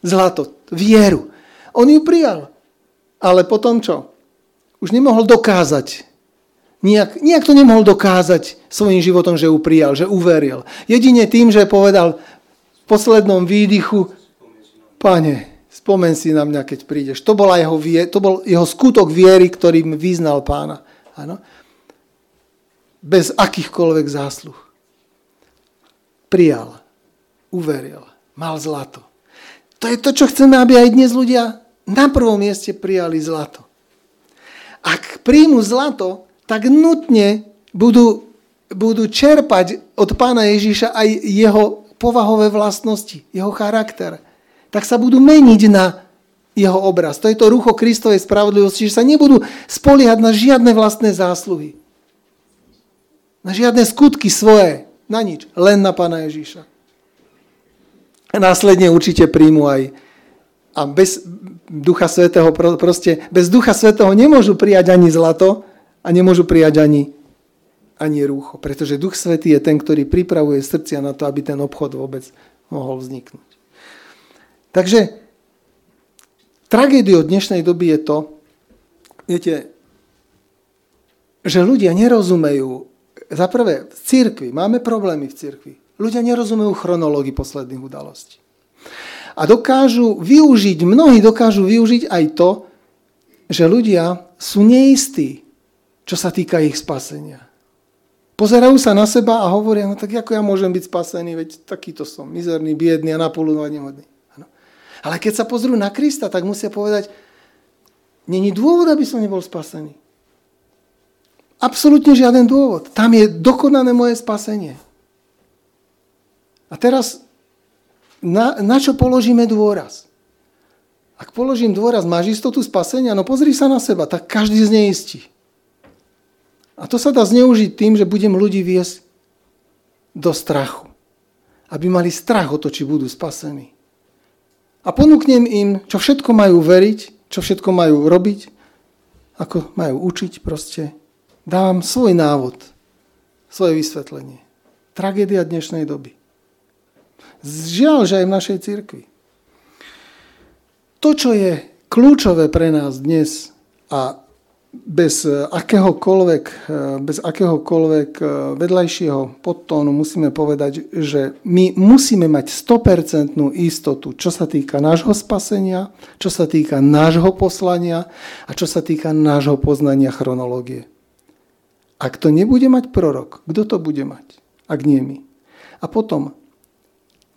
zlato, vieru. On ju prijal. Ale potom čo? Už nemohol dokázať, Nijak, nijak to nemohol dokázať svojim životom, že ju prijal, že uveril. Jedine tým, že povedal v poslednom výdychu, pane, spomen si na mňa, keď prídeš. To, bola jeho, to bol jeho skutok viery, ktorým vyznal pána. Áno? Bez akýchkoľvek zásluh. Prijal, uveril, mal zlato. To je to, čo chceme, aby aj dnes ľudia na prvom mieste prijali zlato. Ak príjmu zlato, tak nutne budú, budú čerpať od pána Ježíša aj jeho povahové vlastnosti, jeho charakter. Tak sa budú meniť na jeho obraz. To je to rucho Kristovej spravodlivosti, že sa nebudú spoliehať na žiadne vlastné zásluhy. Na žiadne skutky svoje. Na nič. Len na pána Ježíša. A následne určite príjmu aj a bez Ducha Svetého, proste bez Ducha Svetého nemôžu prijať ani zlato, a nemôžu prijať ani, ani rúcho, pretože Duch Svetý je ten, ktorý pripravuje srdcia na to, aby ten obchod vôbec mohol vzniknúť. Takže tragédiou dnešnej doby je to, viete, že ľudia nerozumejú, za prvé, v cirkvi, máme problémy v cirkvi, ľudia nerozumejú chronológii posledných udalostí. A dokážu využiť, mnohí dokážu využiť aj to, že ľudia sú neistí čo sa týka ich spasenia. Pozerajú sa na seba a hovoria, no tak ako ja môžem byť spasený, veď takýto som, mizerný, biedný a napoludovať nehodný. Ano. Ale keď sa pozrú na Krista, tak musia povedať, není dôvod, aby som nebol spasený. Absolutne žiaden dôvod. Tam je dokonané moje spasenie. A teraz, na, na čo položíme dôraz? Ak položím dôraz, máš istotu spasenia? No pozri sa na seba, tak každý zneistí. A to sa dá zneužiť tým, že budem ľudí viesť do strachu. Aby mali strach o to, či budú spasení. A ponúknem im, čo všetko majú veriť, čo všetko majú robiť, ako majú učiť proste. Dávam svoj návod, svoje vysvetlenie. Tragédia dnešnej doby. Žiaľ, že aj v našej cirkvi. To, čo je kľúčové pre nás dnes a bez akéhokoľvek, bez akéhokoľvek eh, vedľajšieho podtónu musíme povedať, že my musíme mať 100% istotu, čo sa týka nášho spasenia, čo sa týka nášho poslania a čo sa týka nášho poznania chronológie. Ak to nebude mať prorok, kto to bude mať? Ak nie my. A potom,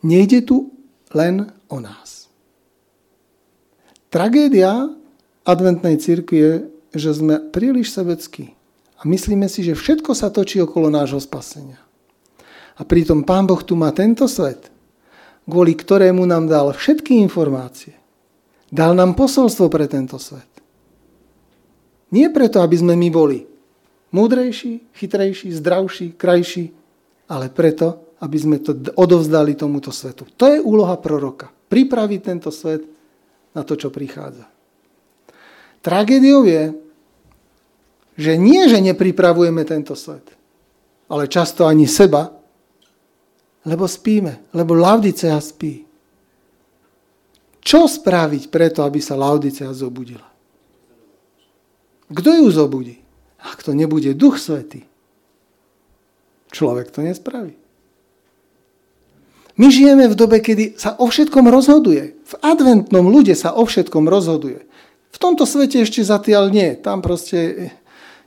nejde tu len o nás. Tragédia adventnej cirkvi je, že sme príliš sebeckí a myslíme si, že všetko sa točí okolo nášho spasenia. A pritom Pán Boh tu má tento svet, kvôli ktorému nám dal všetky informácie. Dal nám posolstvo pre tento svet. Nie preto, aby sme my boli múdrejší, chytrejší, zdravší, krajší, ale preto, aby sme to odovzdali tomuto svetu. To je úloha proroka. Pripraviť tento svet na to, čo prichádza. Tragédiou je, že nie, že nepripravujeme tento svet, ale často ani seba, lebo spíme, lebo Laudicea spí. Čo spraviť preto, aby sa Laudicea zobudila? Kto ju zobudí? Ak to nebude Duch Svetý, človek to nespraví. My žijeme v dobe, kedy sa o všetkom rozhoduje. V adventnom ľude sa o všetkom rozhoduje. V tomto svete ešte zatiaľ nie. Tam proste,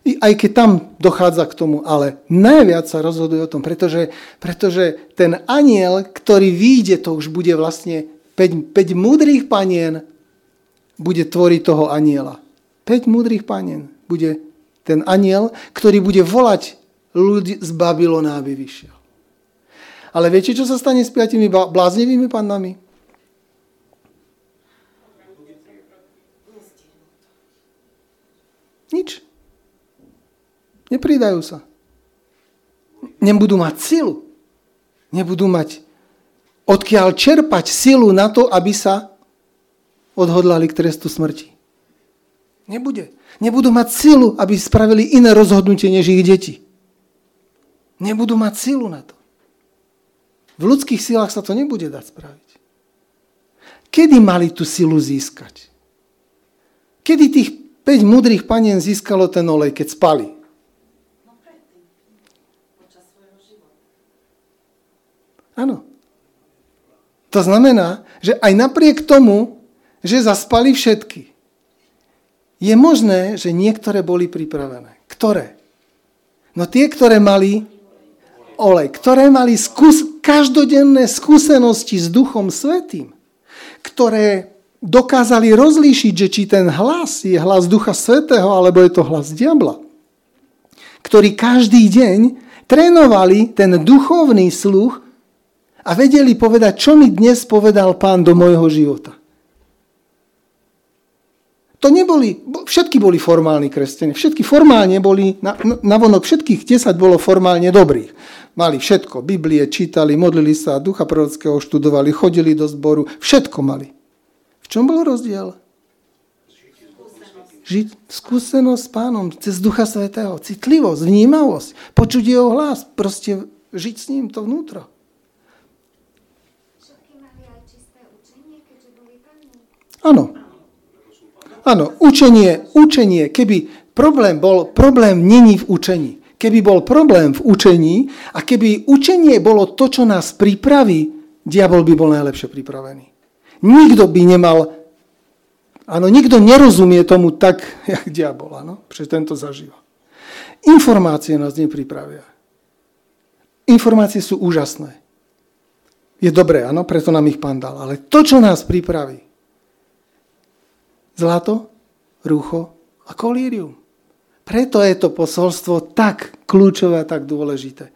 aj keď tam dochádza k tomu, ale najviac sa rozhoduje o tom, pretože, pretože ten aniel, ktorý vyjde, to už bude vlastne 5, 5 múdrych panien, bude tvoriť toho aniela. 5 múdrych panien bude ten aniel, ktorý bude volať ľudí z Babylona, aby vyšiel. Ale viete, čo sa stane s piatimi bláznivými pannami? Nič. Nepridajú sa. Nebudú mať silu. Nebudú mať odkiaľ čerpať silu na to, aby sa odhodlali k trestu smrti. Nebude. Nebudú mať silu, aby spravili iné rozhodnutie než ich deti. Nebudú mať silu na to. V ľudských silách sa to nebude dať spraviť. Kedy mali tú silu získať? Kedy tých 5 mudrých panien získalo ten olej, keď spali? Áno. To znamená, že aj napriek tomu, že zaspali všetky, je možné, že niektoré boli pripravené. Ktoré? No tie, ktoré mali olej, ktoré mali skús, každodenné skúsenosti s Duchom Svetým, ktoré dokázali rozlíšiť, že či ten hlas je hlas Ducha Svetého, alebo je to hlas diabla. Ktorí každý deň trénovali ten duchovný sluch a vedeli povedať, čo mi dnes povedal pán do môjho života. To neboli, všetky boli formálni kresťania, všetky formálne boli, na, navonok všetkých 10 bolo formálne dobrých. Mali všetko, Biblie čítali, modlili sa, ducha prorockého študovali, chodili do zboru, všetko mali. V čom bol rozdiel? Žiť skúsenosť s pánom cez Ducha Svetého, citlivosť, vnímavosť, počuť jeho hlas, proste žiť s ním to vnútro. Áno. Áno, učenie, učenie, keby problém bol, problém není v učení. Keby bol problém v učení a keby učenie bolo to, čo nás pripraví, diabol by bol najlepšie pripravený. Nikto by nemal, áno, nikto nerozumie tomu tak, jak diabol, áno, pretože tento zažíva. Informácie nás nepripravia. Informácie sú úžasné. Je dobré, áno, preto nám ich pán dal. Ale to, čo nás pripraví, zlato, rúcho a kolírium. Preto je to posolstvo tak kľúčové a tak dôležité.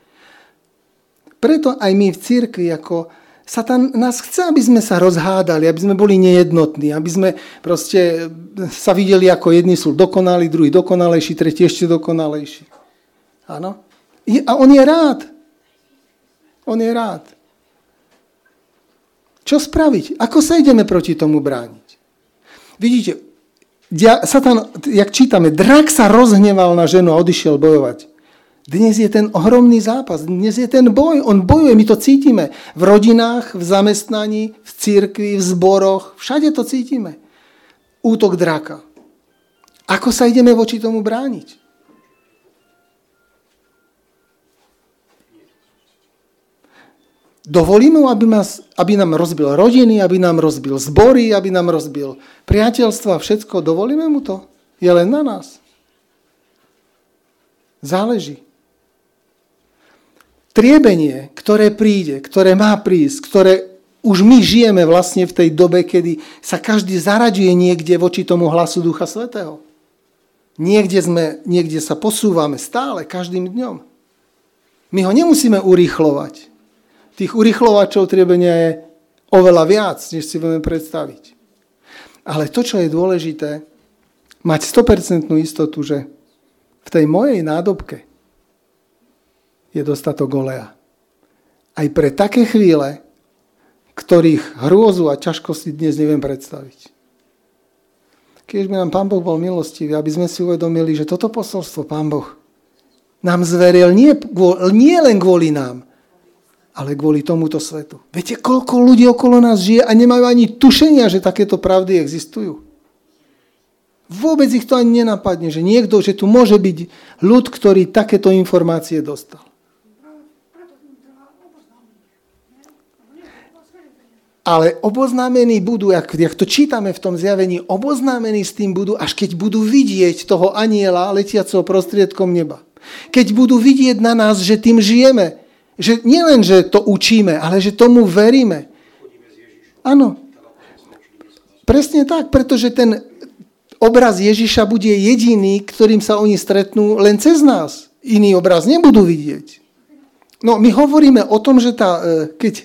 Preto aj my v cirkvi ako Satan nás chce, aby sme sa rozhádali, aby sme boli nejednotní, aby sme proste sa videli ako jedni sú dokonalí, druhý dokonalejší, tretí ešte dokonalejší. Áno? A on je rád. On je rád. Čo spraviť? Ako sa ideme proti tomu brániť? Vidíte, Satan, jak čítame, drak sa rozhneval na ženu a odišiel bojovať. Dnes je ten ohromný zápas, dnes je ten boj, on bojuje, my to cítime. V rodinách, v zamestnaní, v cirkvi, v zboroch, všade to cítime. Útok draka. Ako sa ideme voči tomu brániť? Dovolíme mu, aby, nás, aby nám rozbil rodiny, aby nám rozbil zbory, aby nám rozbil priateľstva, všetko. Dovolíme mu to? Je len na nás. Záleží. Triebenie, ktoré príde, ktoré má prísť, ktoré už my žijeme vlastne v tej dobe, kedy sa každý zaraďuje niekde voči tomu hlasu Ducha Svetého. Niekde, sme, niekde sa posúvame stále, každým dňom. My ho nemusíme urýchlovať tých urychlovačov triebenia je oveľa viac, než si budeme predstaviť. Ale to, čo je dôležité, mať 100% istotu, že v tej mojej nádobke je dostatok oleja. Aj pre také chvíle, ktorých hrôzu a ťažkosti dnes neviem predstaviť. Keď by nám Pán Boh bol milostivý, aby sme si uvedomili, že toto posolstvo Pán Boh nám zveril nie, nie len kvôli nám, ale kvôli tomuto svetu. Viete, koľko ľudí okolo nás žije a nemajú ani tušenia, že takéto pravdy existujú. Vôbec ich to ani nenapadne, že niekto, že tu môže byť ľud, ktorý takéto informácie dostal. Ale oboznámení budú, jak, jak to čítame v tom zjavení, oboznámení s tým budú, až keď budú vidieť toho aniela letiaceho prostriedkom neba. Keď budú vidieť na nás, že tým žijeme, že nielen, že to učíme, ale že tomu veríme. Áno. Presne tak, pretože ten obraz Ježiša bude jediný, ktorým sa oni stretnú len cez nás. Iný obraz nebudú vidieť. No, my hovoríme o tom, že, tá, e, keď, e,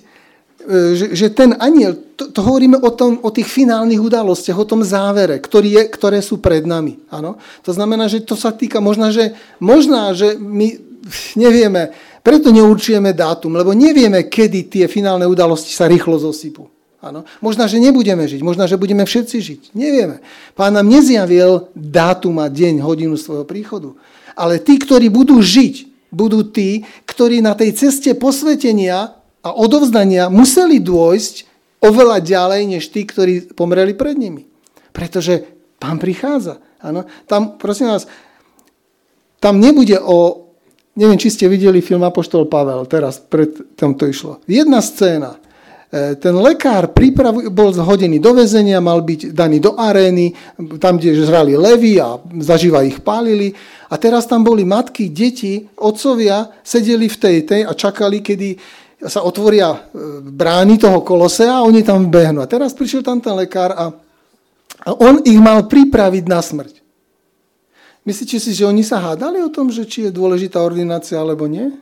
že, že ten aniel, to, to hovoríme o, tom, o tých finálnych udalostiach, o tom závere, ktorý je, ktoré sú pred nami. Áno? To znamená, že to sa týka, možná, že, možná, že my nevieme, preto neurčujeme dátum, lebo nevieme, kedy tie finálne udalosti sa rýchlo zosypú. Áno. Možná, že nebudeme žiť, možná, že budeme všetci žiť. Nevieme. Pán nám nezjavil dátum a deň, hodinu svojho príchodu. Ale tí, ktorí budú žiť, budú tí, ktorí na tej ceste posvetenia a odovzdania museli dôjsť oveľa ďalej, než tí, ktorí pomreli pred nimi. Pretože pán prichádza. Áno. Tam, prosím vás, tam nebude o Neviem, či ste videli film Apoštol Pavel, teraz pred tomto išlo. Jedna scéna. E, ten lekár príprav, bol zhodený do väzenia, mal byť daný do arény, tam, kde žrali levy a zaživa ich pálili. A teraz tam boli matky, deti, otcovia, sedeli v tej, tej a čakali, kedy sa otvoria e, brány toho kolosea a oni tam behnú. A teraz prišiel tam ten lekár a, a on ich mal pripraviť na smrť. Myslíte si, že oni sa hádali o tom, že či je dôležitá ordinácia alebo nie?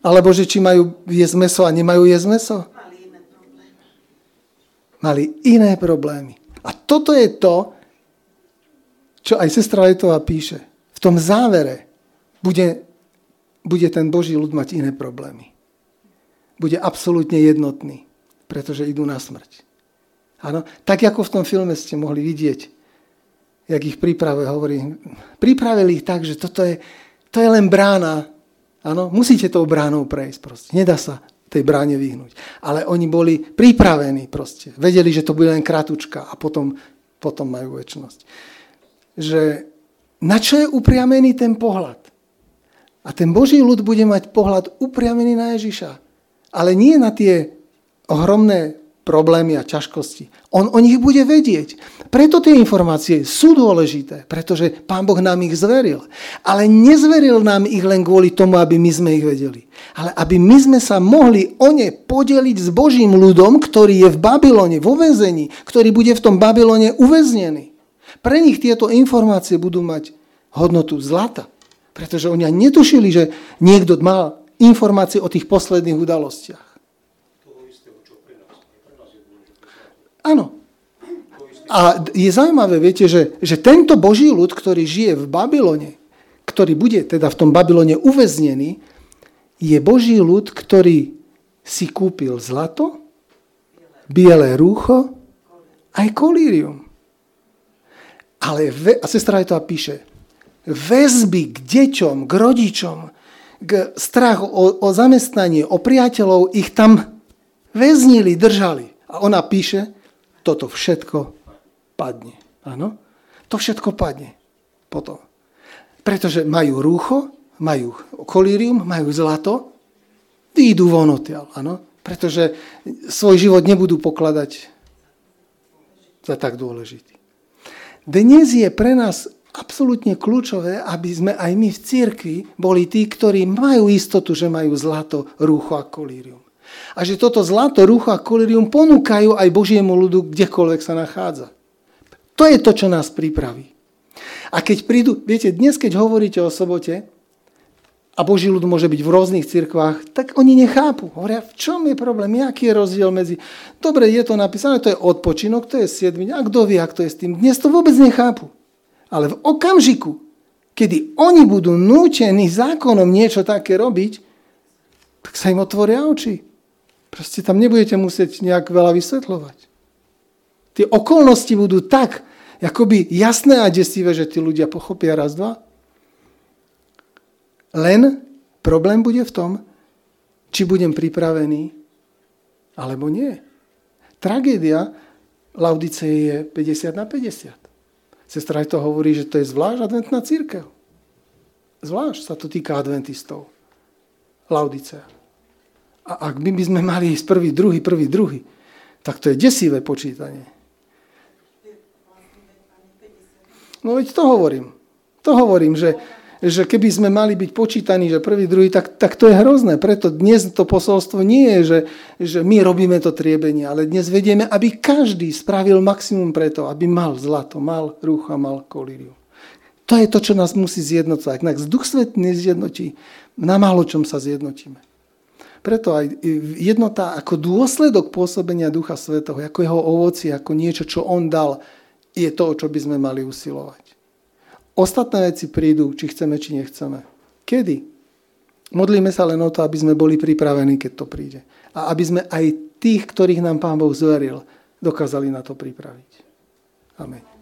Alebo že či majú jesť meso a nemajú jesť meso? Mali iné problémy. A toto je to, čo aj sestra Letová píše. V tom závere bude, bude ten Boží ľud mať iné problémy. Bude absolútne jednotný, pretože idú na smrť. Áno? Tak ako v tom filme ste mohli vidieť, jak ich pripravuje, hovorí, pripravili ich tak, že toto je, to je len brána. Áno, musíte tou bránou prejsť proste. Nedá sa tej bráne vyhnúť. Ale oni boli pripravení proste. Vedeli, že to bude len kratučka a potom, potom majú väčšnosť. Že na čo je upriamený ten pohľad? A ten Boží ľud bude mať pohľad upriamený na Ježiša. Ale nie na tie ohromné problémy a ťažkosti. On o nich bude vedieť. Preto tie informácie sú dôležité, pretože Pán Boh nám ich zveril. Ale nezveril nám ich len kvôli tomu, aby my sme ich vedeli. Ale aby my sme sa mohli o ne podeliť s Božím ľudom, ktorý je v Babylone, vo väzení, ktorý bude v tom Babylone uväznený. Pre nich tieto informácie budú mať hodnotu zlata. Pretože oni netušili, že niekto mal informácie o tých posledných udalostiach. Áno. A je zaujímavé, viete, že, že tento Boží ľud, ktorý žije v Babylone, ktorý bude teda v tom Babylone uväznený, je Boží ľud, ktorý si kúpil zlato, biele rúcho, aj kolírium. Ale, ve, a sestra aj to píše, väzby k deťom, k rodičom, k strach o, o zamestnanie, o priateľov, ich tam väznili, držali. A ona píše, toto všetko padne. Áno? To všetko padne potom. Pretože majú rúcho, majú kolírium, majú zlato, výjdu von odtiaľ, áno? Pretože svoj život nebudú pokladať za tak dôležitý. Dnes je pre nás absolútne kľúčové, aby sme aj my v cirkvi boli tí, ktorí majú istotu, že majú zlato, rúcho a kolírium. A že toto zlato, rucho a kolirium ponúkajú aj Božiemu ľudu, kdekoľvek sa nachádza. To je to, čo nás pripraví. A keď prídu, viete, dnes keď hovoríte o sobote, a Boží ľud môže byť v rôznych cirkvách, tak oni nechápu. Hovoria, v čom je problém, aký je rozdiel medzi... Dobre, je to napísané, to je odpočinok, to je 7 a kto vie, ak to je s tým. Dnes to vôbec nechápu. Ale v okamžiku, kedy oni budú nútení zákonom niečo také robiť, tak sa im otvoria oči. Proste tam nebudete musieť nejak veľa vysvetľovať. Tie okolnosti budú tak akoby jasné a desivé, že tí ľudia pochopia raz, dva. Len problém bude v tom, či budem pripravený, alebo nie. Tragédia Laudice je 50 na 50. Sestra to hovorí, že to je zvlášť adventná církev. Zvlášť sa to týka adventistov. Laudicea. A ak my by sme mali ísť prvý, druhý, prvý, druhý, tak to je desivé počítanie. No veď to hovorím. To hovorím, že že keby sme mali byť počítaní, že prvý, druhý, tak, tak to je hrozné. Preto dnes to posolstvo nie je, že, že my robíme to triebenie, ale dnes vedieme, aby každý spravil maximum preto, aby mal zlato, mal rúcha, mal kolíriu. To je to, čo nás musí zjednocovať. Ak nás Duch Svet nezjednotí, na málo čom sa zjednotíme. Preto aj jednota ako dôsledok pôsobenia Ducha Svetého, ako jeho ovoci, ako niečo, čo on dal, je to, o čo by sme mali usilovať. Ostatné veci prídu, či chceme, či nechceme. Kedy? Modlíme sa len o to, aby sme boli pripravení, keď to príde. A aby sme aj tých, ktorých nám Pán Boh zveril, dokázali na to pripraviť. Amen.